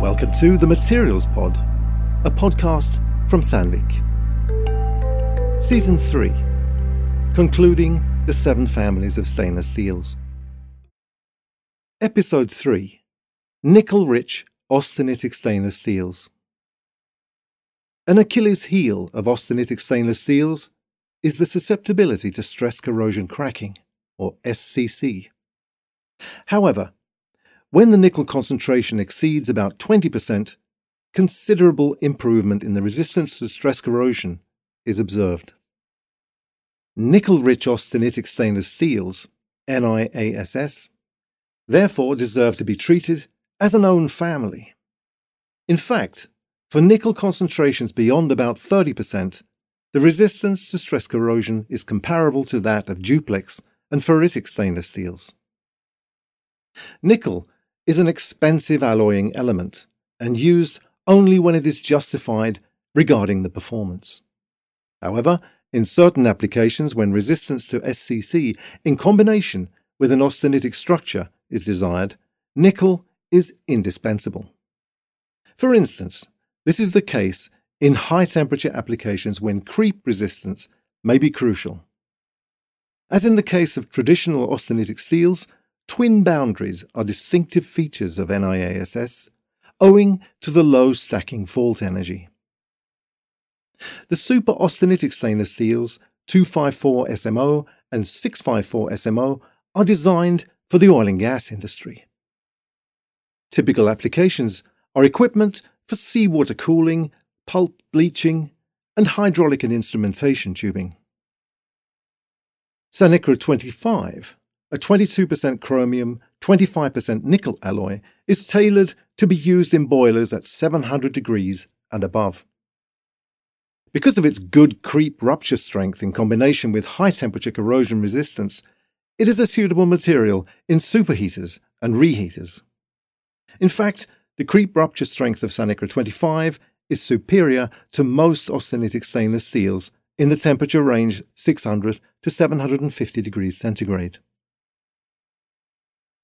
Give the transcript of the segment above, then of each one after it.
Welcome to the Materials Pod, a podcast from Sandvik. Season 3 Concluding the Seven Families of Stainless Steels. Episode 3 Nickel Rich Austenitic Stainless Steels. An Achilles heel of austenitic stainless steels is the susceptibility to stress corrosion cracking, or SCC. However, when the nickel concentration exceeds about 20%, considerable improvement in the resistance to stress corrosion is observed. Nickel-rich austenitic stainless steels, NIASS, therefore deserve to be treated as an own family. In fact, for nickel concentrations beyond about 30%, the resistance to stress corrosion is comparable to that of duplex and ferritic stainless steels. Nickel is an expensive alloying element and used only when it is justified regarding the performance. However, in certain applications when resistance to SCC in combination with an austenitic structure is desired, nickel is indispensable. For instance, this is the case in high temperature applications when creep resistance may be crucial. As in the case of traditional austenitic steels, twin boundaries are distinctive features of NIASS, owing to the low stacking fault energy. The super austenitic stainless steels 254 SMO and 654 SMO are designed for the oil and gas industry. Typical applications are equipment for seawater cooling, pulp bleaching, and hydraulic and instrumentation tubing. Sanicro 25, a 22% chromium, 25% nickel alloy, is tailored to be used in boilers at 700 degrees and above. Because of its good creep rupture strength in combination with high temperature corrosion resistance, it is a suitable material in superheaters and reheaters. In fact, the creep rupture strength of Sanicro 25 is superior to most austenitic stainless steels in the temperature range 600 to 750 degrees centigrade.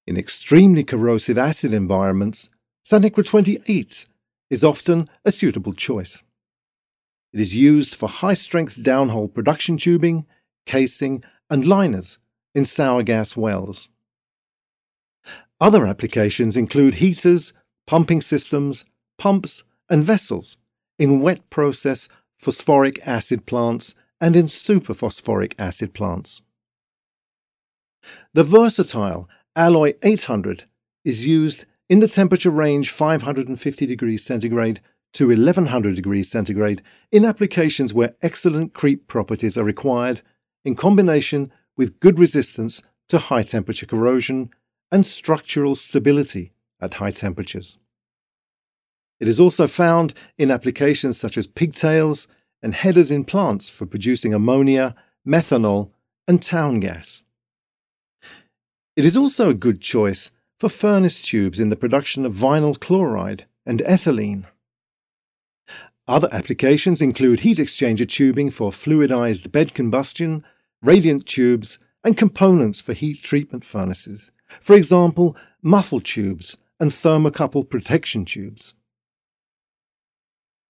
In extremely corrosive acid environments, Sanicro 28 is often a suitable choice. It is used for high strength downhole production tubing, casing, and liners in sour gas wells. Other applications include heaters, pumping systems, pumps, and vessels in wet process phosphoric acid plants and in superphosphoric acid plants. The versatile Alloy 800 is used in the temperature range 550 degrees centigrade to 1100 degrees centigrade in applications where excellent creep properties are required in combination with good resistance to high temperature corrosion and structural stability at high temperatures. It is also found in applications such as pigtails and headers in plants for producing ammonia, methanol, and town gas. It is also a good choice for furnace tubes in the production of vinyl chloride and ethylene. Other applications include heat exchanger tubing for fluidized bed combustion, radiant tubes, and components for heat treatment furnaces, for example, muffle tubes and thermocouple protection tubes.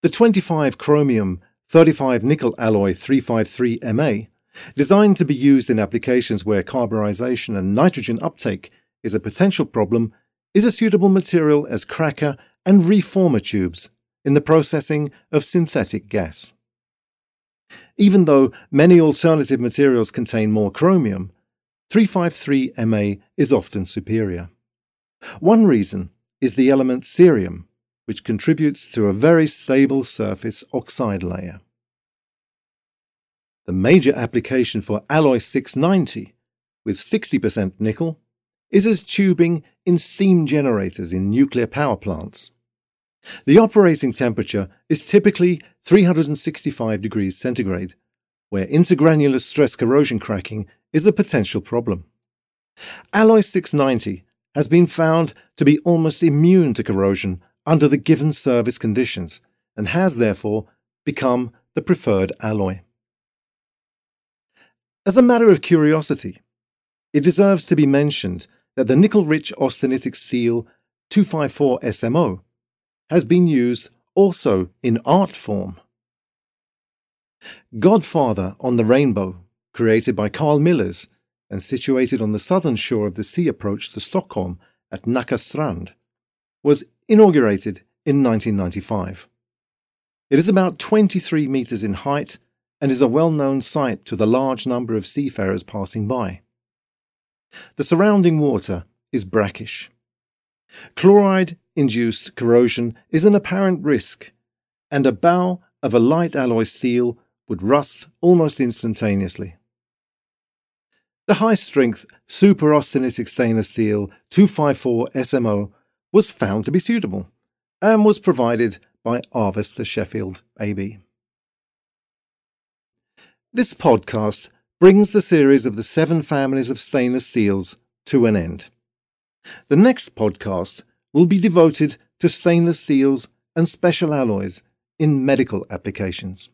The 25 chromium 35 nickel alloy 353 MA, designed to be used in applications where carburization and nitrogen uptake is a potential problem, is a suitable material as cracker and reformer tubes in the processing of synthetic gas. Even though many alternative materials contain more chromium, 353 MA is often superior. One reason is the element cerium, which contributes to a very stable surface oxide layer. The major application for alloy 690, with 60% nickel, is as tubing in steam generators in nuclear power plants. The operating temperature is typically 365 degrees centigrade, where intergranular stress corrosion cracking is a potential problem. Alloy 690 has been found to be almost immune to corrosion under the given service conditions and has therefore become the preferred alloy. As a matter of curiosity, it deserves to be mentioned that the nickel rich austenitic steel 254 SMO has been used also in art form. Godfather on the Rainbow, created by Carl Milles and situated on the southern shore of the sea approach to Stockholm at Nacka Strand, was inaugurated in 1995. It is about 23 metres in height and is a well known sight to the large number of seafarers passing by. The surrounding water is brackish. Chloride induced corrosion is an apparent risk, and a bow of a light alloy steel would rust almost instantaneously. The high strength super austenitic stainless steel 254 SMO was found to be suitable and was provided by Avesta Sheffield AB. This podcast brings the series of the seven families of stainless steels to an end. The next podcast will be devoted to stainless steels and special alloys in medical applications.